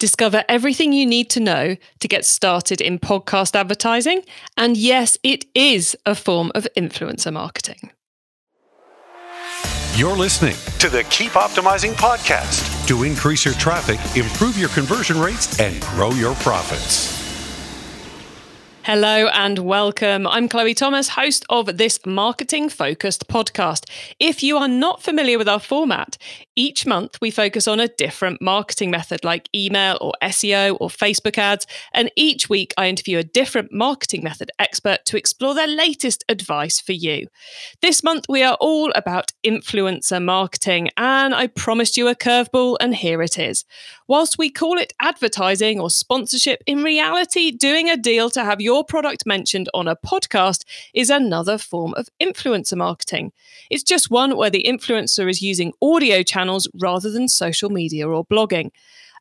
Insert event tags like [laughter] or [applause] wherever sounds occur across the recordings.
Discover everything you need to know to get started in podcast advertising. And yes, it is a form of influencer marketing. You're listening to the Keep Optimizing podcast to increase your traffic, improve your conversion rates, and grow your profits. Hello and welcome. I'm Chloe Thomas, host of this marketing focused podcast. If you are not familiar with our format, each month we focus on a different marketing method like email or SEO or Facebook ads. And each week I interview a different marketing method expert to explore their latest advice for you. This month we are all about influencer marketing, and I promised you a curveball, and here it is. Whilst we call it advertising or sponsorship, in reality, doing a deal to have your product mentioned on a podcast is another form of influencer marketing. It's just one where the influencer is using audio channels rather than social media or blogging.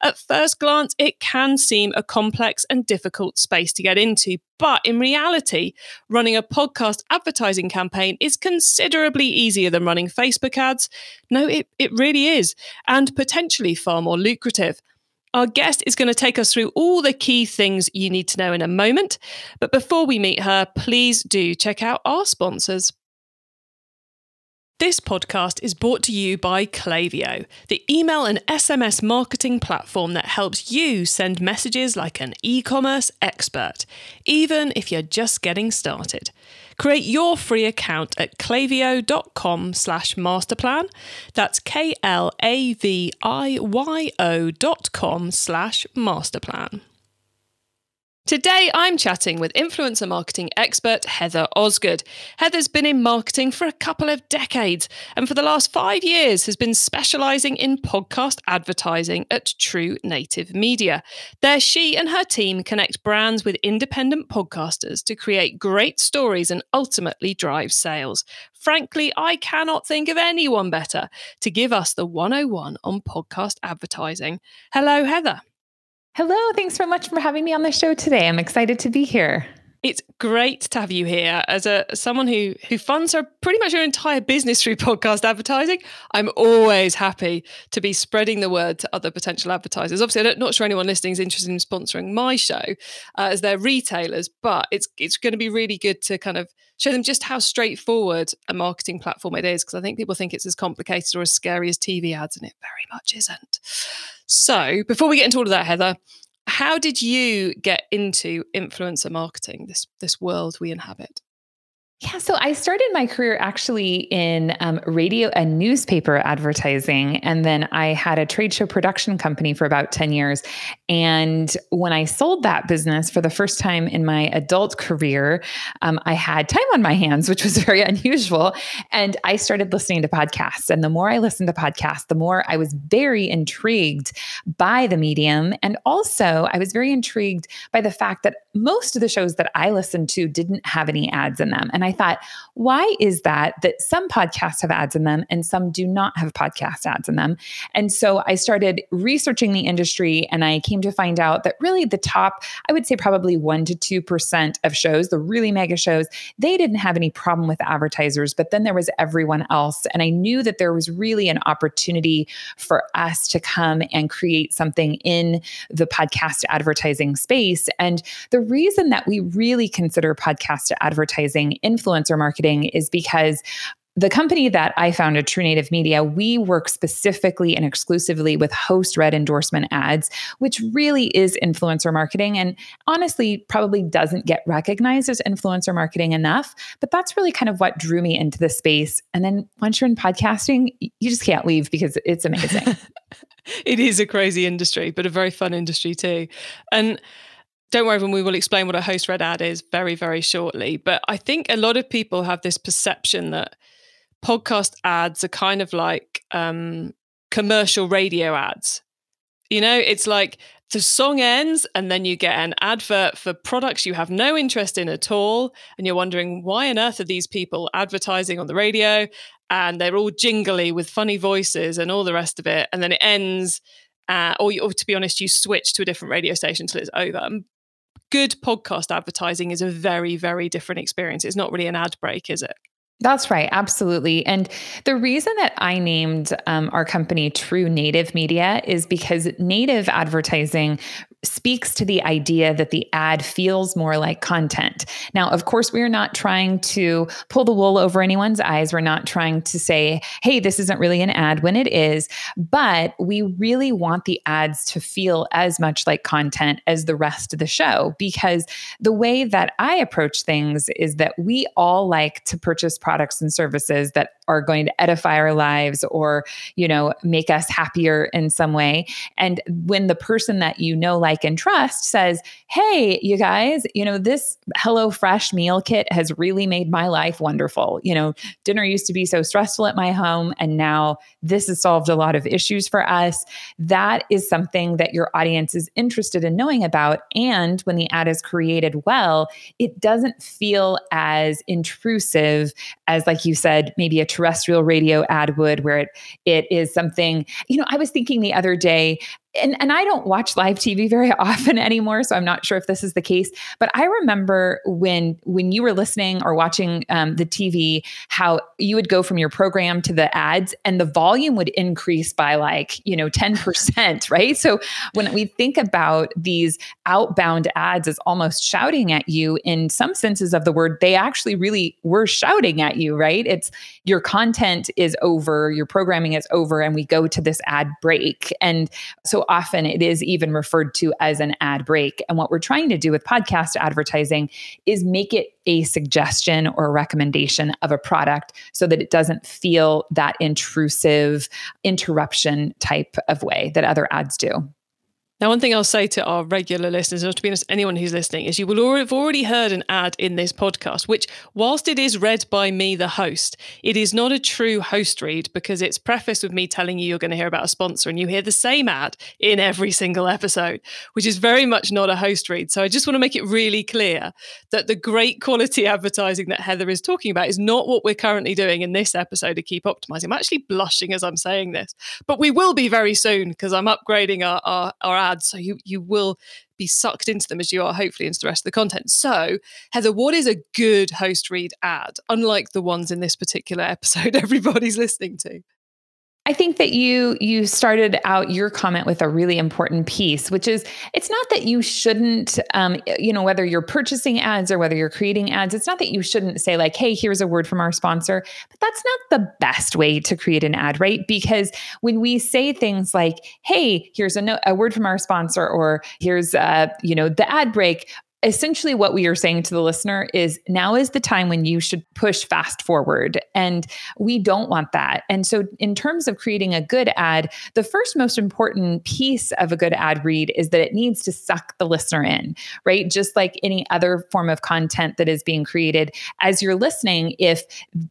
At first glance, it can seem a complex and difficult space to get into, but in reality, running a podcast advertising campaign is considerably easier than running Facebook ads. No, it, it really is, and potentially far more lucrative. Our guest is going to take us through all the key things you need to know in a moment. But before we meet her, please do check out our sponsors. This podcast is brought to you by Klaviyo, the email and SMS marketing platform that helps you send messages like an e commerce expert, even if you're just getting started. Create your free account at klaviyo.com slash masterplan. That's K-L-A-V-I-Y-O dot com slash masterplan. Today, I'm chatting with influencer marketing expert Heather Osgood. Heather's been in marketing for a couple of decades and for the last five years has been specialising in podcast advertising at True Native Media. There, she and her team connect brands with independent podcasters to create great stories and ultimately drive sales. Frankly, I cannot think of anyone better to give us the 101 on podcast advertising. Hello, Heather. Hello, thanks so much for having me on the show today. I'm excited to be here. It's great to have you here as a someone who who funds her pretty much her entire business through [laughs] podcast advertising. I'm always happy to be spreading the word to other potential advertisers. Obviously, I'm not sure anyone listening is interested in sponsoring my show uh, as their retailers, but it's it's going to be really good to kind of show them just how straightforward a marketing platform it is because I think people think it's as complicated or as scary as TV ads, and it very much isn't. So, before we get into all of that, Heather, how did you get into influencer marketing, this this world we inhabit? Yeah, so I started my career actually in um, radio and newspaper advertising. And then I had a trade show production company for about 10 years. And when I sold that business for the first time in my adult career, um, I had time on my hands, which was [laughs] very unusual. And I started listening to podcasts. And the more I listened to podcasts, the more I was very intrigued by the medium. And also, I was very intrigued by the fact that most of the shows that I listened to didn't have any ads in them. And I thought, why is that that some podcasts have ads in them and some do not have podcast ads in them? And so I started researching the industry and I came to find out that really the top, I would say probably 1 to 2% of shows, the really mega shows, they didn't have any problem with advertisers, but then there was everyone else. And I knew that there was really an opportunity for us to come and create something in the podcast advertising space. And the reason that we really consider podcast advertising influencer marketing is because the company that I founded, True Native Media, we work specifically and exclusively with host read endorsement ads, which really is influencer marketing and honestly probably doesn't get recognized as influencer marketing enough. But that's really kind of what drew me into the space. And then once you're in podcasting, you just can't leave because it's amazing. [laughs] it is a crazy industry, but a very fun industry too. And don't worry, when we will explain what a host read ad is very, very shortly. But I think a lot of people have this perception that podcast ads are kind of like um, commercial radio ads. You know, it's like the song ends and then you get an advert for products you have no interest in at all. And you're wondering, why on earth are these people advertising on the radio? And they're all jingly with funny voices and all the rest of it. And then it ends. Uh, or, or, to be honest, you switch to a different radio station until it's over good podcast advertising is a very, very different experience. It's not really an ad break, is it? That's right, absolutely. And the reason that I named um, our company True Native Media is because native advertising speaks to the idea that the ad feels more like content. Now, of course, we're not trying to pull the wool over anyone's eyes. We're not trying to say, hey, this isn't really an ad when it is, but we really want the ads to feel as much like content as the rest of the show because the way that I approach things is that we all like to purchase products and services that are going to edify our lives or, you know, make us happier in some way. And when the person that you know, like, and trust says, Hey, you guys, you know, this Hello Fresh meal kit has really made my life wonderful. You know, dinner used to be so stressful at my home, and now this has solved a lot of issues for us. That is something that your audience is interested in knowing about. And when the ad is created well, it doesn't feel as intrusive as, like you said, maybe a terrestrial radio ad would, where it it is something, you know, I was thinking the other day, and, and I don't watch live TV very [laughs] often anymore, so I'm not sure if this is the case. But I remember when when you were listening or watching um, the TV, how you would go from your program to the ads, and the volume would increase by like you know 10 [laughs] percent, right? So when we think about these outbound ads as almost shouting at you in some senses of the word, they actually really were shouting at you, right? It's your content is over, your programming is over, and we go to this ad break, and so often it is even referred to as an ad break. And what we're trying to do with podcast advertising is make it a suggestion or a recommendation of a product so that it doesn't feel that intrusive interruption type of way that other ads do. Now, one thing I'll say to our regular listeners, or to be honest, anyone who's listening, is you will have already heard an ad in this podcast, which, whilst it is read by me, the host, it is not a true host read because it's prefaced with me telling you you're going to hear about a sponsor and you hear the same ad in every single episode, which is very much not a host read. So I just want to make it really clear that the great quality advertising that Heather is talking about is not what we're currently doing in this episode of Keep Optimizing. I'm actually blushing as I'm saying this, but we will be very soon because I'm upgrading our, our, our ads. So you you will be sucked into them as you are hopefully into the rest of the content. So, Heather, what is a good host read ad, unlike the ones in this particular [laughs] episode everybody's listening to? I think that you you started out your comment with a really important piece, which is it's not that you shouldn't, um, you know, whether you're purchasing ads or whether you're creating ads, it's not that you shouldn't say like, "Hey, here's a word from our sponsor," but that's not the best way to create an ad, right? Because when we say things like, "Hey, here's a, no- a word from our sponsor," or "Here's, uh, you know, the ad break," essentially what we are saying to the listener is now is the time when you should push fast forward and we don't want that. And so in terms of creating a good ad the first most important piece of a good ad read is that it needs to suck the listener in right? Just like any other form of content that is being created. As you're listening if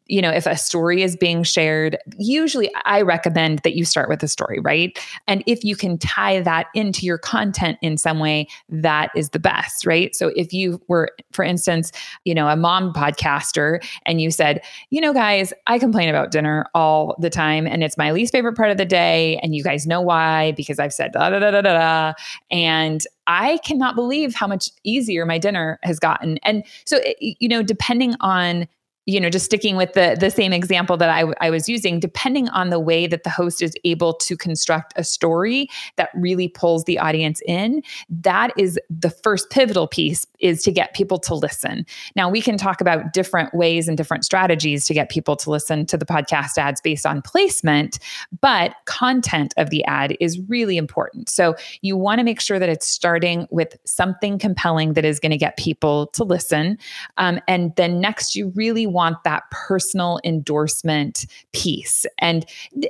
you know if a story is being shared usually i recommend that you start with a story right? And if you can tie that into your content in some way that is the best right so if you were, for instance, you know, a mom podcaster and you said, you know, guys, I complain about dinner all the time and it's my least favorite part of the day. And you guys know why, because I've said da da da da da. and I cannot believe how much easier my dinner has gotten. And so, eh, you know, depending on you know, just sticking with the the same example that I, I was using, depending on the way that the host is able to construct a story that really pulls the audience in, that is the first pivotal piece is to get people to listen. Now we can talk about different ways and different strategies to get people to listen to the podcast ads based on placement, but content of the ad is really important. So you want to make sure that it's starting with something compelling that is going to get people to listen, um, and then next you really want want that personal endorsement piece. And,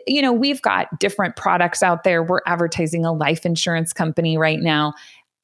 you know, we've got different products out there. We're advertising a life insurance company right now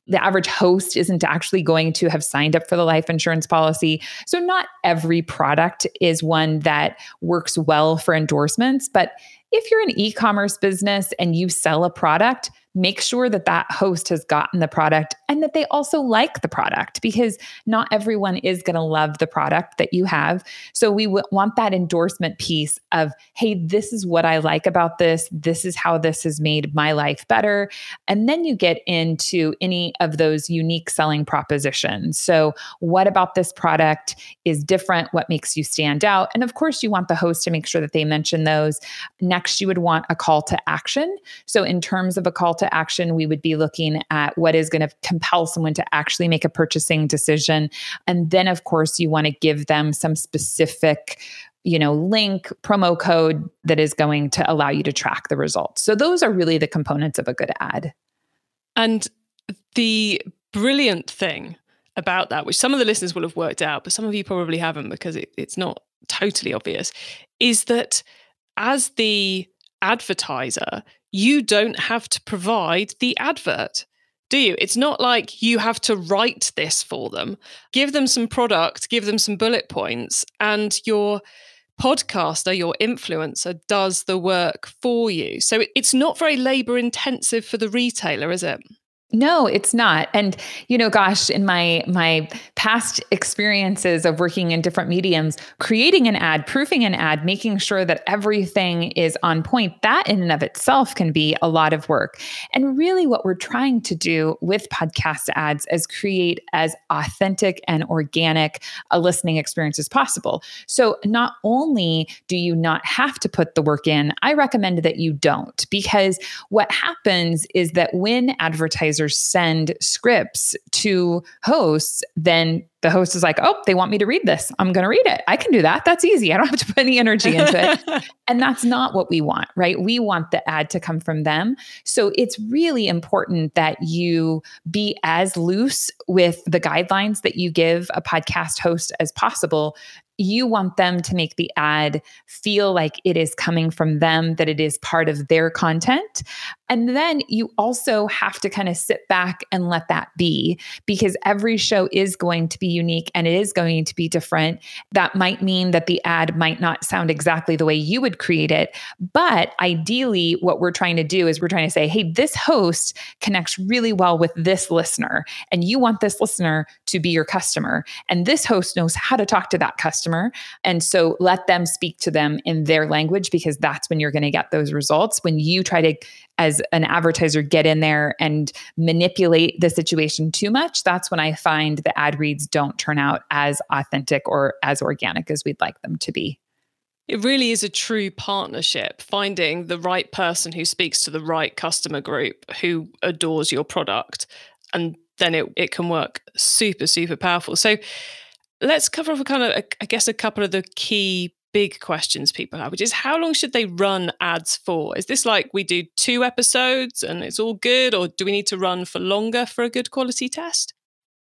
the average host isn't actually going to have signed up for the life insurance policy. So, not every product is one that works well for endorsements, but if you're an e commerce business and you sell a product, make sure that that host has gotten the product and that they also like the product because not everyone is going to love the product that you have. So we w- want that endorsement piece of, hey, this is what I like about this. This is how this has made my life better. And then you get into any of those unique selling propositions. So, what about this product is different? What makes you stand out? And of course, you want the host to make sure that they mention those. Next, you would want a call to action. So, in terms of a call to to action, we would be looking at what is going to compel someone to actually make a purchasing decision. And then, of course, you want to give them some specific you know link promo code that is going to allow you to track the results so those are really the components of a good ad and the brilliant thing about that which some of the listeners will have worked out but some of you probably haven't because it, it's not totally obvious is that as the advertiser you don't have to provide the advert. Do you? It's not like you have to write this for them. Give them some product, give them some bullet points, and your podcaster, your influencer, does the work for you. So it's not very labor intensive for the retailer, is it? No, it's not. And you know, gosh, in my my past experiences of working in different mediums, creating an ad, proofing an ad, making sure that everything is on point, that in and of itself can be a lot of work. And really what we're trying to do with podcast ads is create as authentic and organic a listening experience as possible. So not only do you not have to put the work in, I recommend that you don't because what happens is that when advertisers send scripts to hosts, then the host is like, oh, they want me to read this. I'm going to read it. I can do that. That's easy. I don't have to put any energy into it. [laughs] and that's not what we want, right? We want the ad to come from them. So it's really important that you be as loose with the guidelines that you give a podcast host as possible you want them to make the ad feel like it is coming from them, that it is part of their content. And then you also have to kind of sit back and let that be because every show is going to be unique and it is going to be different. That might mean that the ad might not sound exactly the way you would create it. But ideally, what we're trying to do is we're trying to say, hey, this host connects really well with this listener, and you want this listener to be your customer. And this host knows how to talk to that customer customer. And so let them speak to them in their language because that's when you're going to get those results. When you try to, as an advertiser, get in there and manipulate the situation too much, that's when I find the ad reads don't turn out as authentic or as organic as we'd like them to be. It really is a true partnership, finding the right person who speaks to the right customer group who adores your product. And then it, it can work super, super powerful. So, let's cover off a kind of, I guess, a couple of the key big questions people have, which is how long should they run ads for? Is this like we do two episodes and it's all good, or do we need to run for longer for a good quality test?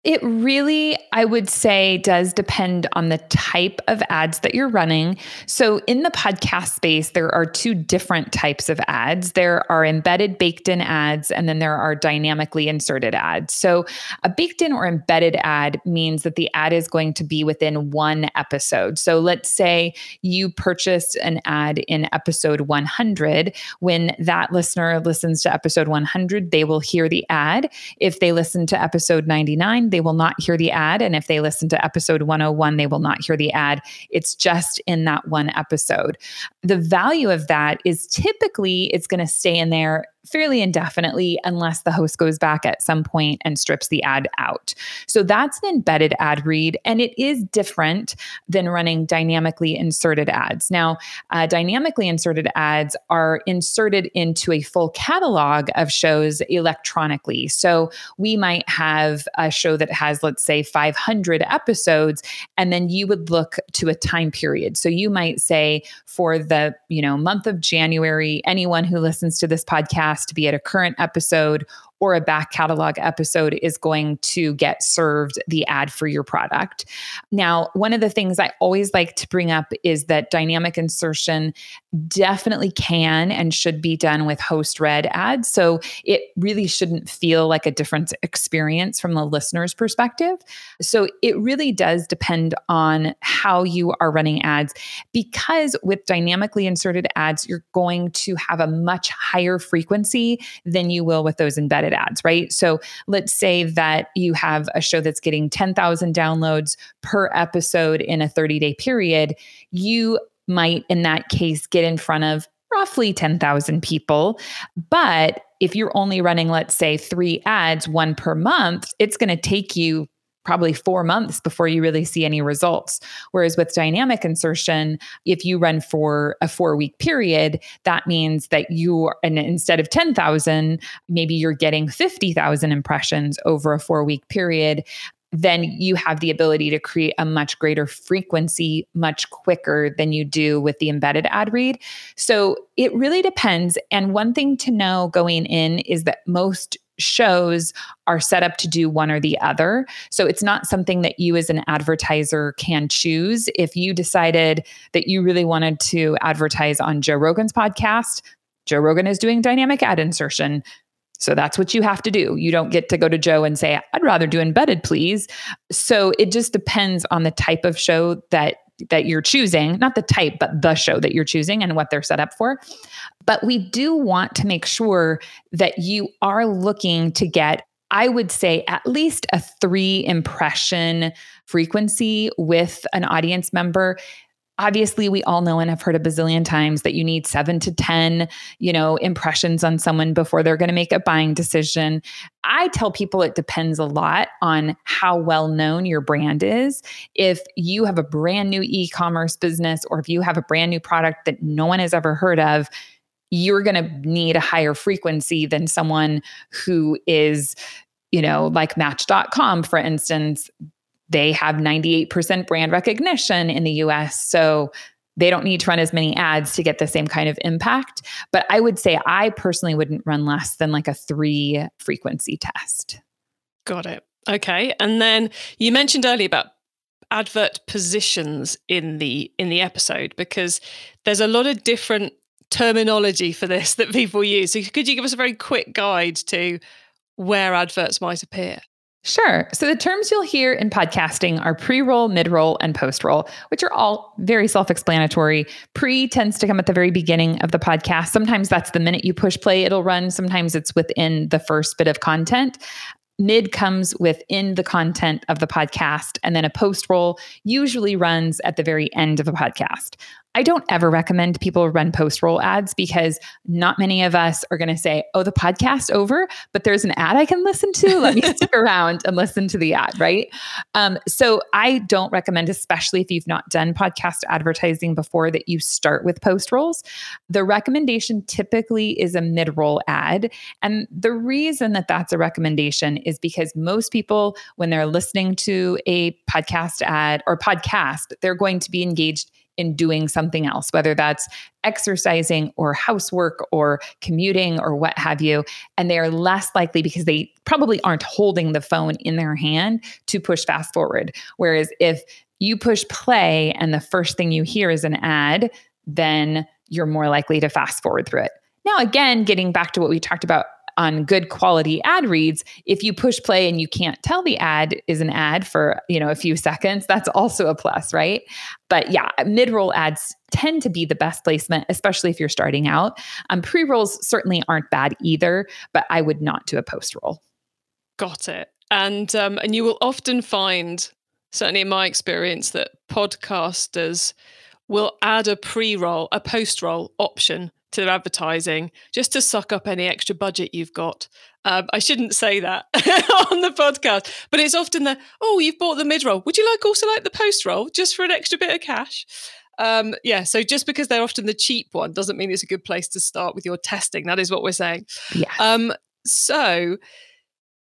It really, I would say, does depend on the type of ads that you're running. So, in the podcast space, there are two different types of ads there are embedded baked in ads, and then there are dynamically inserted ads. So, a baked in or embedded ad means that the ad is going to be within one episode. So, let's say you purchased an ad in episode 100. When that listener listens to episode 100, they will hear the ad. If they listen to episode 99, they will not hear the ad. And if they listen to episode 101, they will not hear the ad. It's just in that one episode. The value of that is typically it's going to stay in there fairly indefinitely unless the host goes back at some point and strips the ad out. So that's an embedded ad read, and it is different than running dynamically inserted ads. Now, uh, dynamically inserted ads are inserted into a full catalog of shows electronically. So we might have a show that has, let's say, 500 episodes, and then you would look to a time period. So you might say for the you know month of January, anyone who listens to this podcast to be at a current episode or a back catalog episode is going to get served the ad for your product. Now, one of the things I always like to bring up is that dynamic insertion definitely can and should be done with host read ads. So it really shouldn't feel like a different experience from the listener's perspective. So it really does depend on how you are running ads because with dynamically inserted ads, you're going to have a much higher frequency than you will with those embedded ads, right? So let's say that you have a show that's getting 10,000 downloads per episode in a 30 day period. You might, in that case, get in front of roughly 10,000 people. But if you're only running, let's say, three ads, one per month, it's going to take you probably four months before you really see any results. Whereas with dynamic insertion, if you run for a four week period, that means that you, and instead of 10,000, maybe you're getting 50,000 impressions over a four week period then you have the ability to create a much greater frequency much quicker than you do with the embedded ad read. So it really depends. And one thing to know going in is that most shows are set up to do one or the other. So it's not something that you as an advertiser can choose. If you decided that you really wanted to advertise on Joe Rogan's podcast, Joe Rogan is doing dynamic ad insertion. So that's what you have to do. You don't get to go to Joe and say, I'd rather do embedded, please. So it just depends on the type of show that that you're choosing, not the type, but the show that you're choosing and what they're set up for. But we do want to make sure that you are looking to get I would say at least a three impression frequency with an audience member obviously we all know and have heard a bazillion times that you need 7 to 10 you know impressions on someone before they're going to make a buying decision. I tell people it depends a lot on how well known your brand is. If you have a brand new e-commerce business or if you have a brand new product that no one has ever heard of you're going to need a higher frequency than someone who is you know like match.com for instance they have 98% brand recognition in the US. So they don't need to run as many ads to get the same kind of impact. But I would say I personally wouldn't run less than like a three frequency test. Got it. Okay. And then you mentioned earlier about advert positions in the in the episode because there's a lot of different terminology for this [laughs] that people use. So could you give us a very quick guide to where adverts might appear? Sure. So the terms you'll hear in podcasting are pre roll, mid roll, and post roll, which are all very self explanatory. Pre tends to come at the very beginning of the podcast. Sometimes that's the minute you push play, it'll run. Sometimes it's within the first bit of content. Mid comes within the content of the podcast, and then a post roll usually runs at the very end of a podcast. I don't ever recommend people run post roll ads because not many of us are going to say, oh, the podcast over, but there's an ad I can listen to. Let me [laughs] stick around and listen to the ad, right? Um, so I don't recommend, especially if you've not done podcast advertising before, that you start with post rolls. The recommendation typically is a mid roll ad. And the reason that that's a recommendation is because most people, when they're listening to a podcast ad or podcast, they're going to be engaged in doing something else, whether that's exercising or housework or commuting or what have you. And they are less likely because they probably aren't holding the phone in their hand to push fast forward. Whereas if you push play and the first thing you hear is an ad, then you're more likely to fast forward through it. Now, again, getting back to what we talked about on good quality ad reads, if you push play and you can't tell the ad is an ad for, you know, a few seconds, that's also a plus, right? But yeah, mid-roll ads tend to be the best placement, especially if you're starting out. Um, pre-rolls certainly aren't bad either, but I would not do a post-roll. Got it. And um, and you will often find, certainly in my experience, that podcasters will add a pre-roll, a post-roll option to advertising just to suck up any extra budget you've got. Um, I shouldn't say that [laughs] on the podcast, but it's often the oh, you've bought the mid roll. Would you like also like the post roll just for an extra bit of cash? Um, yeah, so just because they're often the cheap one doesn't mean it's a good place to start with your testing. That is what we're saying. Yeah. Um, so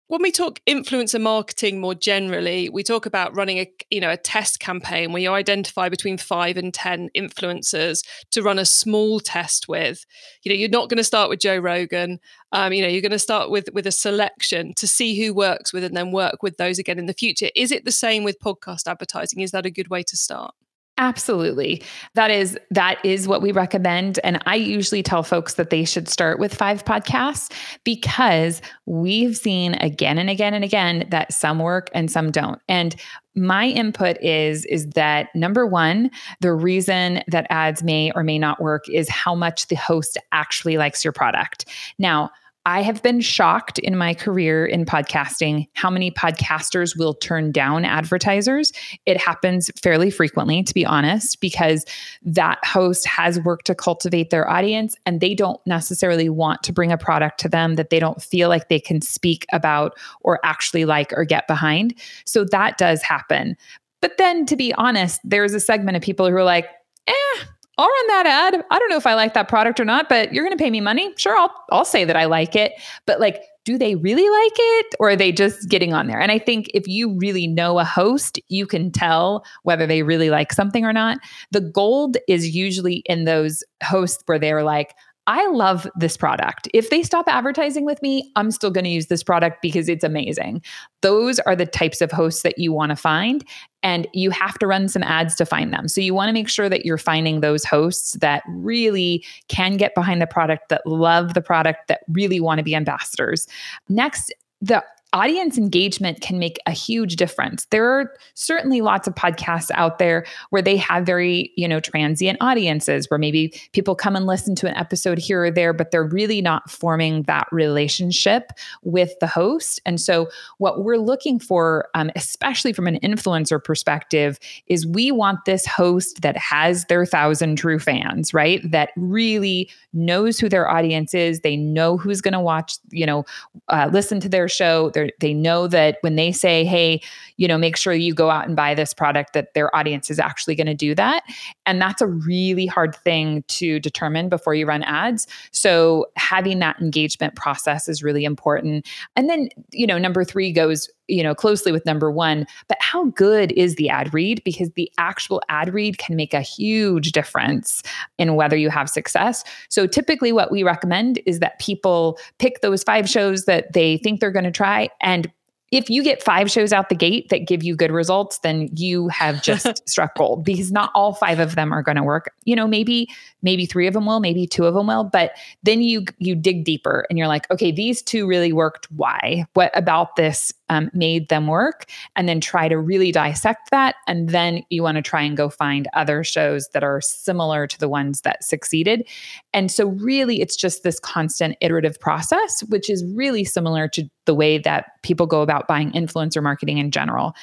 when we talk influencer marketing more generally, we talk about running a you know a test campaign where you identify between five and ten influencers to run a small test with. You know, you're not going to start with Joe Rogan. Um, you know, you're going to start with with a selection to see who works with, and then work with those again in the future. Is it the same with podcast advertising? Is that a good way to start? Absolutely. That is that is what we recommend and I usually tell folks that they should start with 5 podcasts because we've seen again and again and again that some work and some don't. And my input is is that number 1, the reason that ads may or may not work is how much the host actually likes your product. Now, I have been shocked in my career in podcasting how many podcasters will turn down advertisers. It happens fairly frequently, to be honest, because that host has worked to cultivate their audience and they don't necessarily want to bring a product to them that they don't feel like they can speak about or actually like or get behind. So that does happen. But then, to be honest, there's a segment of people who are like, eh, I'll run that ad. I don't know if I like that product or not, but you're going to pay me money. Sure, I'll I'll say that I like it. But like, do they really like it or are they just getting on there? And I think if you really know a host, you can tell whether they really like something or not. The gold is usually in those hosts where they're like, I love this product. If they stop advertising with me, I'm still going to use this product because it's amazing. Those are the types of hosts that you want to find. And you have to run some ads to find them. So you want to make sure that you're finding those hosts that really can get behind the product, that love the product, that really want to be ambassadors. Next, the audience engagement can make a huge difference. There are certainly lots of podcasts out there where they have very, you know, transient audiences where maybe people come and listen to an episode here or there, but they're really not forming that relationship with the host. And so, what we're looking for, um, especially from an influencer perspective, is we want this host that has their thousand true fans, right? That really knows who their audience is. They know who's going to watch, you know, uh, listen to their show they know that when they say, "Hey, you know, make sure you go out and buy this product," that their audience is actually going to do that, and that's a really hard thing to determine before you run ads. So having that engagement process is really important. And then, you know, number three goes you know closely with number one but how good is the ad read because the actual ad read can make a huge difference in whether you have success so typically what we recommend is that people pick those five shows that they think they're going to try and if you get five shows out the gate that give you good results, then you have [laughs] just struck gold because not all five of them are going to work. You know, maybe maybe three of them will, maybe two of them will, but then you you dig deeper and you're like, okay, these two really worked. Why? What about this um, made them work? And then try to really dissect that, and then you want to try and go find other shows that are similar to the ones that succeeded. And so, really, it's just this constant iterative process, which is really similar to the way that people go about buying influencer marketing in general.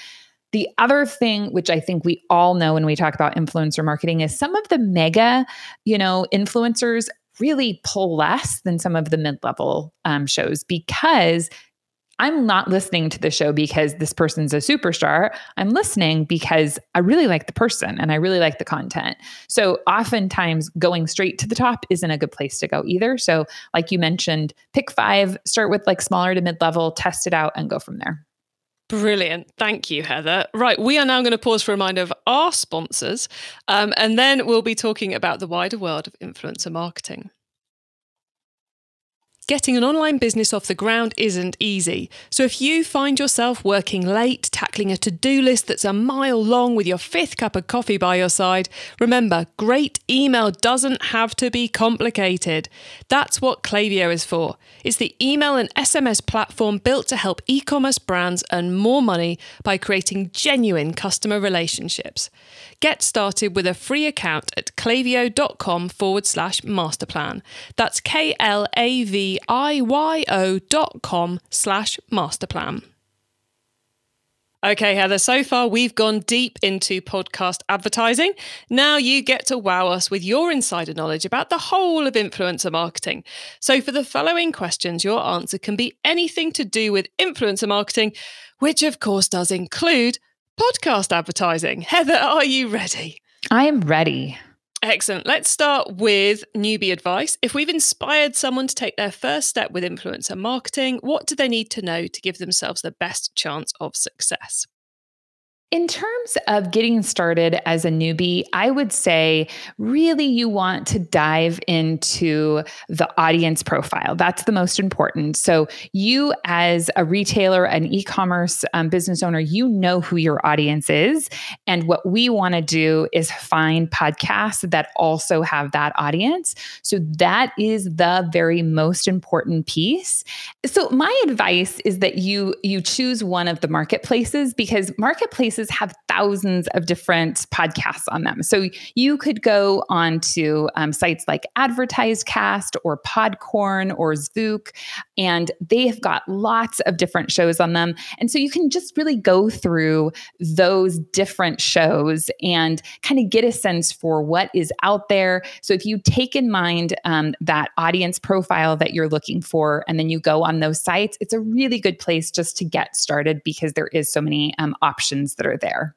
The other thing, which I think we all know when we talk about influencer marketing, is some of the mega, you know, influencers really pull less than some of the mid-level um, shows because I'm not listening to the show because this person's a superstar. I'm listening because I really like the person and I really like the content. So, oftentimes, going straight to the top isn't a good place to go either. So, like you mentioned, pick five, start with like smaller to mid level, test it out, and go from there. Brilliant. Thank you, Heather. Right, we are now going to pause for a reminder of our sponsors, um, and then we'll be talking about the wider world of influencer marketing. Getting an online business off the ground isn't easy. So if you find yourself working late, tackling a to do list that's a mile long with your fifth cup of coffee by your side, remember, great email doesn't have to be complicated. That's what Klaviyo is for. It's the email and SMS platform built to help e commerce brands earn more money by creating genuine customer relationships. Get started with a free account at klaviyo.com forward slash masterplan. That's K L A V I Y O dot com slash masterplan. Okay, Heather, so far we've gone deep into podcast advertising. Now you get to wow us with your insider knowledge about the whole of influencer marketing. So, for the following questions, your answer can be anything to do with influencer marketing, which of course does include podcast advertising. Heather, are you ready? I am ready. Excellent. Let's start with newbie advice. If we've inspired someone to take their first step with influencer marketing, what do they need to know to give themselves the best chance of success? In terms of getting started as a newbie, I would say really you want to dive into the audience profile. That's the most important. So, you as a retailer, an e commerce um, business owner, you know who your audience is. And what we want to do is find podcasts that also have that audience. So, that is the very most important piece. So, my advice is that you you choose one of the marketplaces because marketplaces have thousands of different podcasts on them. So you could go on to um, sites like AdvertiseCast or Podcorn or Zvook, and they have got lots of different shows on them. And so you can just really go through those different shows and kind of get a sense for what is out there. So if you take in mind um, that audience profile that you're looking for, and then you go on those sites, it's a really good place just to get started because there is so many um, options that are there.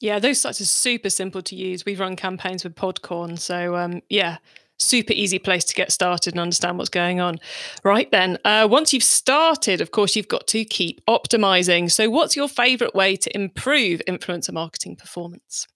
Yeah, those sites are super simple to use. We've run campaigns with Podcorn. So, um, yeah, super easy place to get started and understand what's going on. Right then, uh, once you've started, of course, you've got to keep optimizing. So, what's your favorite way to improve influencer marketing performance?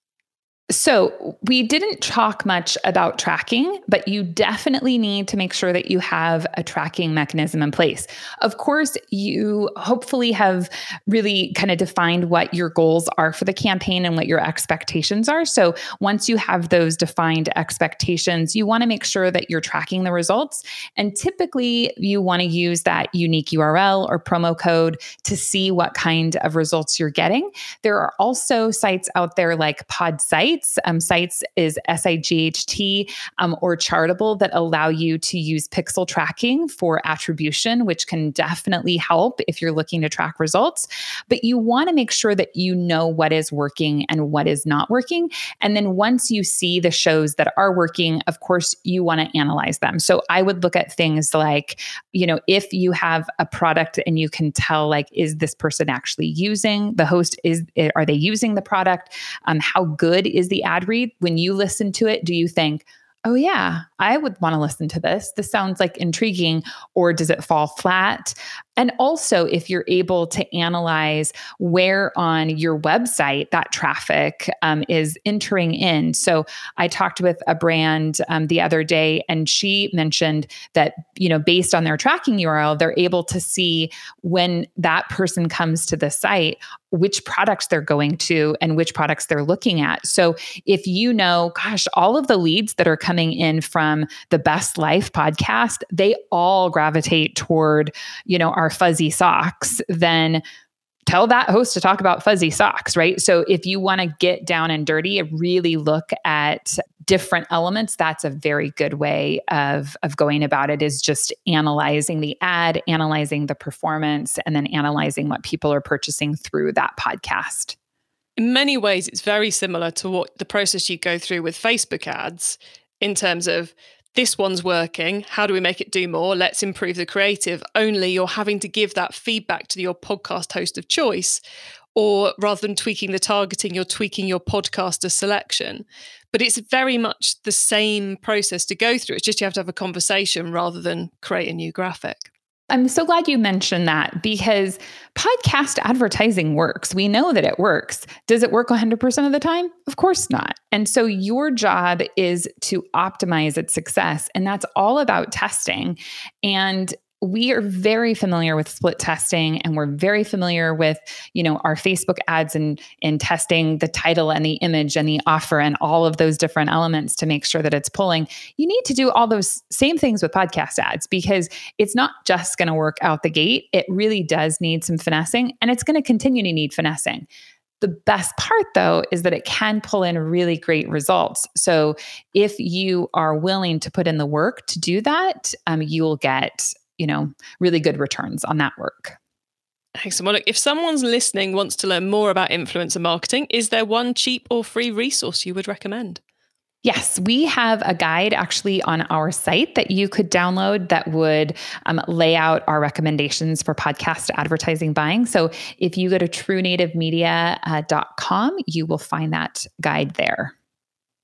So, we didn't talk much about tracking, but you definitely need to make sure that you have a tracking mechanism in place. Of course, you hopefully have really kind of defined what your goals are for the campaign and what your expectations are. So, once you have those defined expectations, you want to make sure that you're tracking the results. And typically, you want to use that unique URL or promo code to see what kind of results you're getting. There are also sites out there like Podsights sites. Um, sites is S I G H T um, or Chartable that allow you to use pixel tracking for attribution, which can definitely help if you're looking to track results. But you want to make sure that you know what is working and what is not working. And then once you see the shows that are working, of course, you want to analyze them. So I would look at things like, you know, if you have a product and you can tell, like, is this person actually using the host? Is are they using the product? Um, how good is the ad read, when you listen to it, do you think, oh, yeah, I would want to listen to this. This sounds like intriguing. Or does it fall flat? And also, if you're able to analyze where on your website that traffic um, is entering in. So, I talked with a brand um, the other day, and she mentioned that, you know, based on their tracking URL, they're able to see when that person comes to the site, which products they're going to and which products they're looking at. So, if you know, gosh, all of the leads that are coming in from the Best Life podcast, they all gravitate toward, you know, our fuzzy socks, then tell that host to talk about fuzzy socks, right? So if you want to get down and dirty and really look at different elements, that's a very good way of of going about it is just analyzing the ad, analyzing the performance and then analyzing what people are purchasing through that podcast. In many ways it's very similar to what the process you go through with Facebook ads in terms of this one's working. How do we make it do more? Let's improve the creative. Only you're having to give that feedback to your podcast host of choice. Or rather than tweaking the targeting, you're tweaking your podcaster selection. But it's very much the same process to go through. It's just you have to have a conversation rather than create a new graphic. I'm so glad you mentioned that because podcast advertising works. We know that it works. Does it work 100% of the time? Of course not. And so your job is to optimize its success. And that's all about testing. And we are very familiar with split testing and we're very familiar with you know our facebook ads and in testing the title and the image and the offer and all of those different elements to make sure that it's pulling. You need to do all those same things with podcast ads because it's not just going to work out the gate. It really does need some finessing and it's going to continue to need finessing. The best part, though, is that it can pull in really great results. So, if you are willing to put in the work to do that, um, you will get you know, really good returns on that work. Excellent. Well, look, if someone's listening wants to learn more about influencer marketing, is there one cheap or free resource you would recommend? Yes, we have a guide actually on our site that you could download that would um, lay out our recommendations for podcast advertising buying. So if you go to truenativemedia.com, you will find that guide there.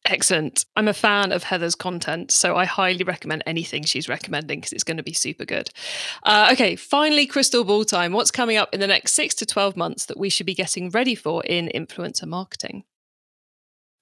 Excellent. I'm a fan of Heather's content, so I highly recommend anything she's recommending because it's going to be super good. Uh, okay, finally, crystal ball time. What's coming up in the next six to 12 months that we should be getting ready for in influencer marketing?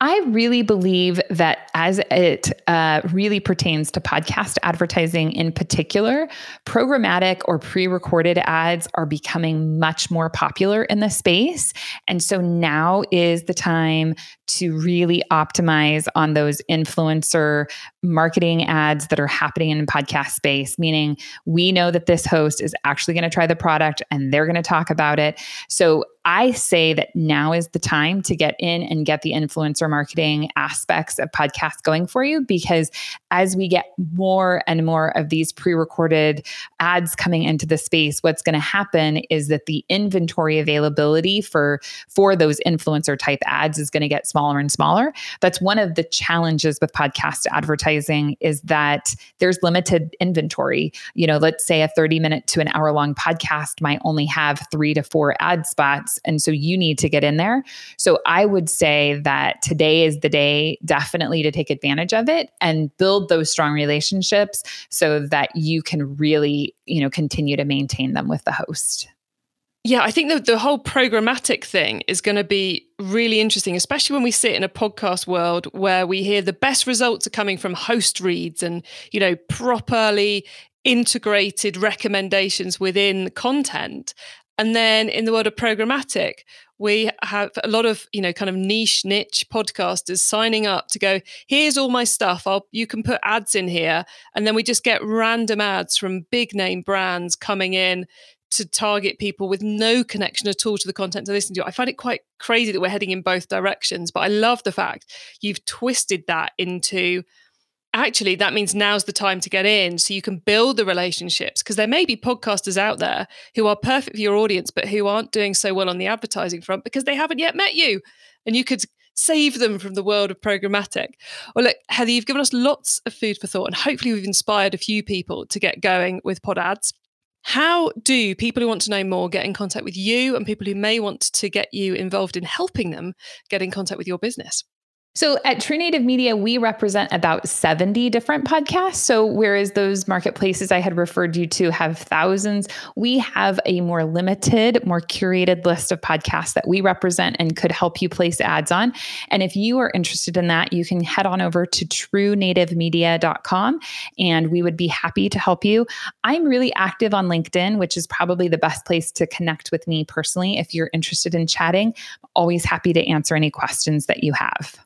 I really believe that as it uh, really pertains to podcast advertising in particular, programmatic or pre recorded ads are becoming much more popular in the space. And so now is the time to really optimize on those influencer marketing ads that are happening in podcast space, meaning we know that this host is actually going to try the product and they're going to talk about it. So I say that now is the time to get in and get the influencer marketing aspects of podcasts going for you because as we get more and more of these pre recorded ads coming into the space, what's going to happen is that the inventory availability for, for those influencer type ads is going to get smaller and smaller. That's one of the challenges with podcast advertising is that there's limited inventory. You know, let's say a 30 minute to an hour long podcast might only have three to four ad spots and so you need to get in there. So I would say that today is the day definitely to take advantage of it and build those strong relationships so that you can really, you know, continue to maintain them with the host. Yeah, I think the, the whole programmatic thing is going to be really interesting, especially when we sit in a podcast world where we hear the best results are coming from host reads and, you know, properly integrated recommendations within content. And then in the world of programmatic, we have a lot of, you know, kind of niche niche podcasters signing up to go, here's all my stuff. I'll you can put ads in here. And then we just get random ads from big name brands coming in to target people with no connection at all to the content to listen to. I find it quite crazy that we're heading in both directions, but I love the fact you've twisted that into actually that means now's the time to get in so you can build the relationships because there may be podcasters out there who are perfect for your audience but who aren't doing so well on the advertising front because they haven't yet met you and you could save them from the world of programmatic well look heather you've given us lots of food for thought and hopefully we've inspired a few people to get going with pod ads how do people who want to know more get in contact with you and people who may want to get you involved in helping them get in contact with your business so at True Native Media, we represent about 70 different podcasts. So whereas those marketplaces I had referred you to have thousands, we have a more limited, more curated list of podcasts that we represent and could help you place ads on. And if you are interested in that, you can head on over to truenativemedia.com and we would be happy to help you. I'm really active on LinkedIn, which is probably the best place to connect with me personally. If you're interested in chatting, I'm always happy to answer any questions that you have.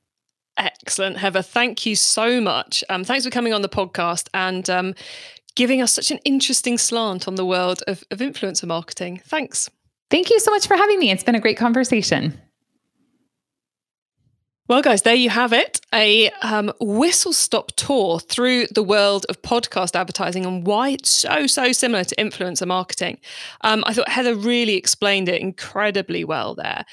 Excellent, Heather. Thank you so much. Um, thanks for coming on the podcast and um, giving us such an interesting slant on the world of, of influencer marketing. Thanks. Thank you so much for having me. It's been a great conversation. Well, guys, there you have it a um, whistle stop tour through the world of podcast advertising and why it's so, so similar to influencer marketing. Um, I thought Heather really explained it incredibly well there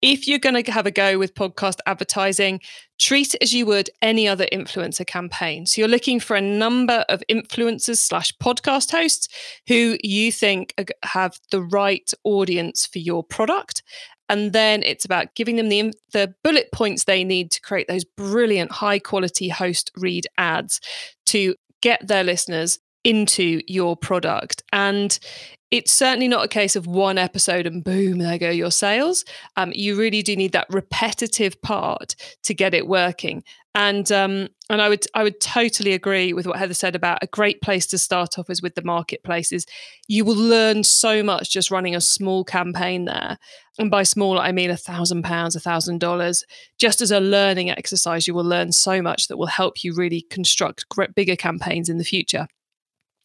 if you're going to have a go with podcast advertising, treat it as you would any other influencer campaign. So you're looking for a number of influencers slash podcast hosts who you think have the right audience for your product. And then it's about giving them the, the bullet points they need to create those brilliant high quality host read ads to get their listeners into your product. And it's certainly not a case of one episode and boom, there go your sales. Um, you really do need that repetitive part to get it working. And um, and I would I would totally agree with what Heather said about a great place to start off is with the marketplaces. You will learn so much just running a small campaign there, and by small I mean a thousand pounds, a thousand dollars. Just as a learning exercise, you will learn so much that will help you really construct bigger campaigns in the future.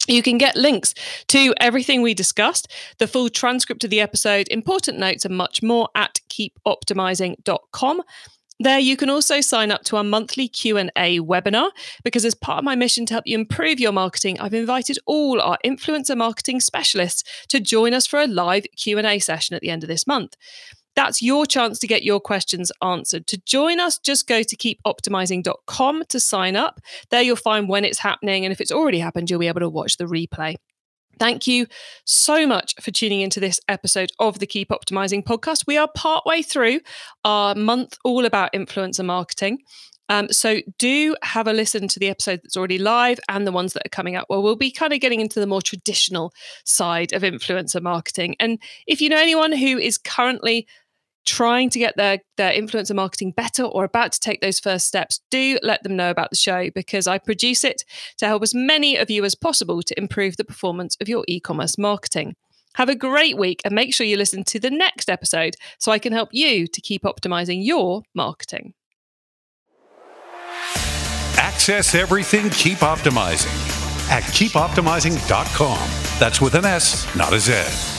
You can get links to everything we discussed, the full transcript of the episode, important notes, and much more at keepoptimizing.com. There you can also sign up to our monthly Q&A webinar because as part of my mission to help you improve your marketing, I've invited all our influencer marketing specialists to join us for a live Q&A session at the end of this month. That's your chance to get your questions answered. To join us, just go to keepoptimizing.com to sign up. There you'll find when it's happening. And if it's already happened, you'll be able to watch the replay. Thank you so much for tuning into this episode of the Keep Optimizing podcast. We are partway through our month all about influencer marketing. Um, so do have a listen to the episode that's already live and the ones that are coming up. Well, we'll be kind of getting into the more traditional side of influencer marketing. And if you know anyone who is currently trying to get their, their influencer marketing better or about to take those first steps, do let them know about the show because I produce it to help as many of you as possible to improve the performance of your e commerce marketing. Have a great week and make sure you listen to the next episode so I can help you to keep optimizing your marketing. Access everything Keep Optimizing at keepoptimizing.com. That's with an S, not a Z.